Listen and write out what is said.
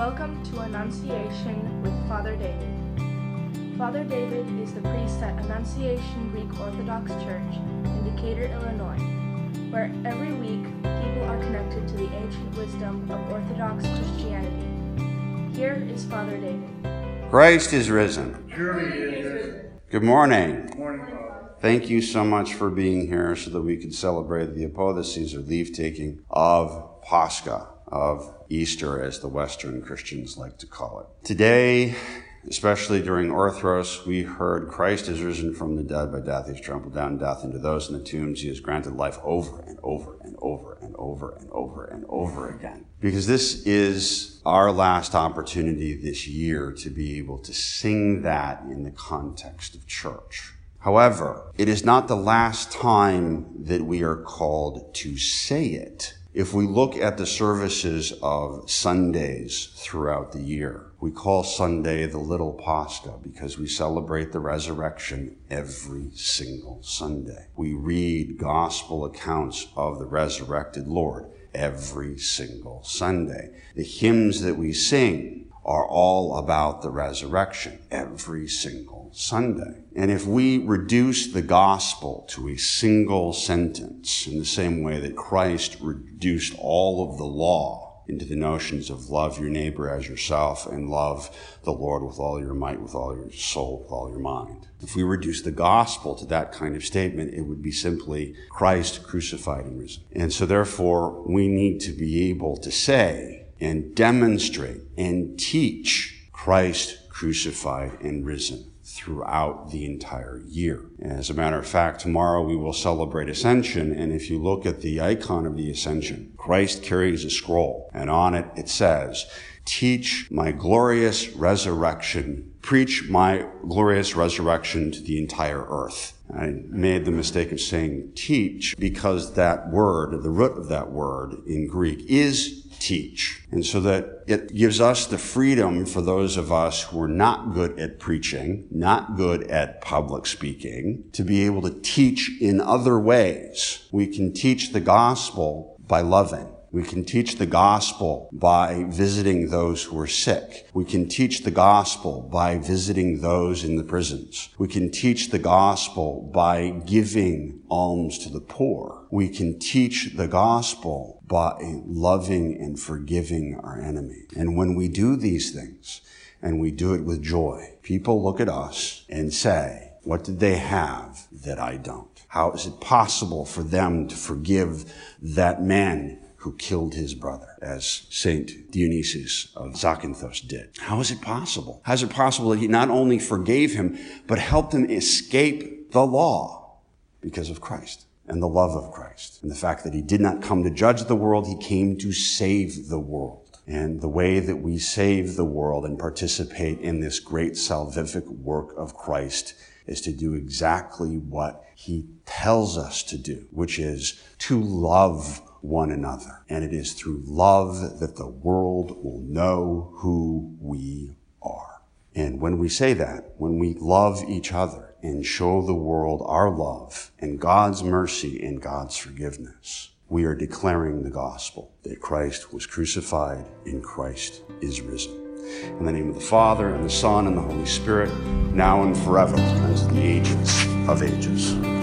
Welcome to Annunciation with Father David. Father David is the priest at Annunciation Greek Orthodox Church in Decatur, Illinois, where every week people are connected to the ancient wisdom of Orthodox Christianity. Here is Father David. Christ is risen. Surely he is risen. Good morning. Morning, Father. Thank you so much for being here so that we could celebrate the apodosis or leave taking of Pascha, of Easter, as the Western Christians like to call it. Today, especially during Orthros, we heard Christ is risen from the dead by death. He's trampled down death into those in the tombs. He has granted life over and over and over and over and over and over again. Because this is our last opportunity this year to be able to sing that in the context of church. However, it is not the last time that we are called to say it. If we look at the services of Sundays throughout the year, we call Sunday the Little Pascha because we celebrate the resurrection every single Sunday. We read gospel accounts of the resurrected Lord every single Sunday. The hymns that we sing are all about the resurrection every single Sunday. And if we reduce the gospel to a single sentence in the same way that Christ reduced all of the law into the notions of love your neighbor as yourself and love the Lord with all your might, with all your soul, with all your mind. If we reduce the gospel to that kind of statement, it would be simply Christ crucified and risen. And so therefore, we need to be able to say and demonstrate and teach Christ crucified and risen throughout the entire year. As a matter of fact, tomorrow we will celebrate Ascension, and if you look at the icon of the Ascension, Christ carries a scroll, and on it it says, Teach my glorious resurrection, preach my glorious resurrection to the entire earth. I made the mistake of saying teach because that word, the root of that word in Greek is teach. And so that it gives us the freedom for those of us who are not good at preaching, not good at public speaking, to be able to teach in other ways. We can teach the gospel by loving. We can teach the gospel by visiting those who are sick. We can teach the gospel by visiting those in the prisons. We can teach the gospel by giving alms to the poor. We can teach the gospel by loving and forgiving our enemy. And when we do these things, and we do it with joy, people look at us and say, what did they have that I don't? How is it possible for them to forgive that man who killed his brother, as Saint Dionysius of Zakynthos did. How is it possible? How is it possible that he not only forgave him, but helped him escape the law because of Christ and the love of Christ and the fact that he did not come to judge the world, he came to save the world. And the way that we save the world and participate in this great salvific work of Christ is to do exactly what he tells us to do, which is to love one another. And it is through love that the world will know who we are. And when we say that, when we love each other and show the world our love and God's mercy and God's forgiveness, we are declaring the gospel that Christ was crucified and Christ is risen. In the name of the Father and the Son and the Holy Spirit, now and forever, as the ages of ages.